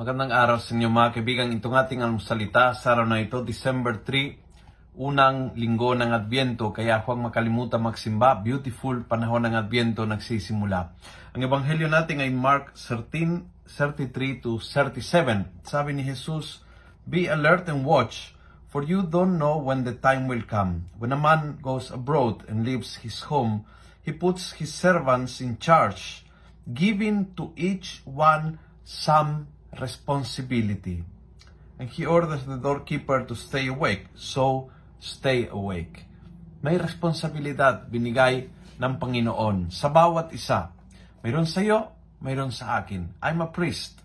Magandang araw sa inyo mga kaibigan. Itong ating almusalita sa araw na ito, December 3, unang linggo ng Adbyento. Kaya huwag makalimutan magsimba. Beautiful panahon ng Adbyento nagsisimula. Ang ebanghelyo natin ay Mark 13, 33 to 37. Sabi ni Jesus, Be alert and watch, for you don't know when the time will come. When a man goes abroad and leaves his home, he puts his servants in charge, giving to each one some responsibility. And he orders the doorkeeper to stay awake, so stay awake. May responsibilidad binigay ng Panginoon sa bawat isa. Mayroon sa iyo, mayroon sa akin. I'm a priest.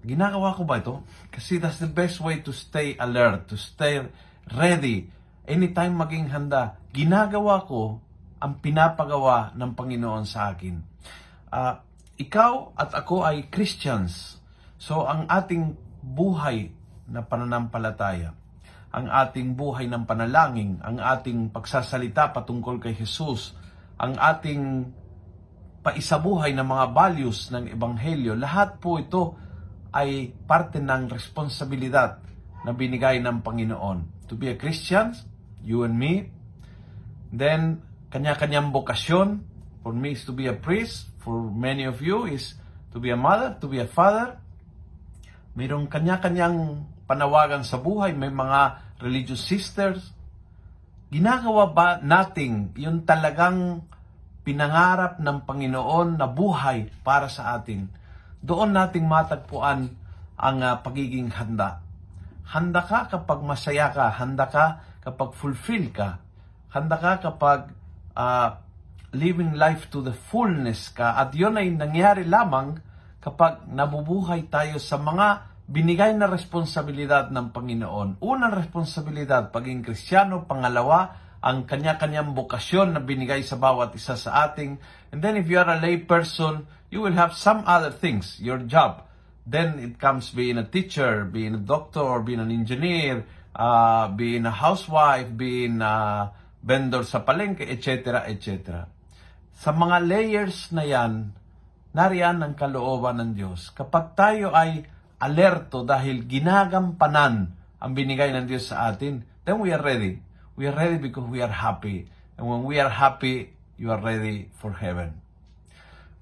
Ginagawa ko ba ito? Kasi that's the best way to stay alert, to stay ready. Anytime maging handa, ginagawa ko ang pinapagawa ng Panginoon sa akin. Uh, ikaw at ako ay Christians. So ang ating buhay na pananampalataya, ang ating buhay ng panalangin, ang ating pagsasalita patungkol kay Jesus, ang ating paisabuhay ng mga values ng Ebanghelyo, lahat po ito ay parte ng responsibilidad na binigay ng Panginoon. To be a Christian, you and me, then kanya-kanyang bokasyon, for me is to be a priest, for many of you is to be a mother, to be a father. Mayroong kanya-kanyang panawagan sa buhay, may mga religious sisters. Ginagawa ba nating yung talagang pinangarap ng Panginoon na buhay para sa atin? Doon nating matagpuan ang uh, pagiging handa. Handa ka kapag masaya ka, handa ka kapag fulfill ka, handa ka kapag uh, living life to the fullness ka at yun ay nangyari lamang kapag nabubuhay tayo sa mga binigay na responsibilidad ng Panginoon. Unang responsibilidad, paging kristyano. Pangalawa, ang kanya-kanyang bokasyon na binigay sa bawat isa sa ating. And then if you are a lay person, you will have some other things, your job. Then it comes being a teacher, being a doctor, being an engineer, uh, being a housewife, being a vendor sa palengke, etc., etc. Sa mga layers na yan, nariyan ang kalooban ng Diyos. Kapag tayo ay alerto dahil ginagampanan ang binigay ng Diyos sa atin, then we are ready. We are ready because we are happy. And when we are happy, you are ready for heaven.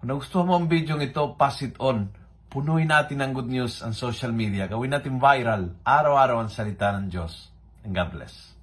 Kung nagustuhan mo ang video ito, pass it on. Punuin natin ng good news ang social media. Gawin natin viral. Araw-araw ang salita ng Diyos. And God bless.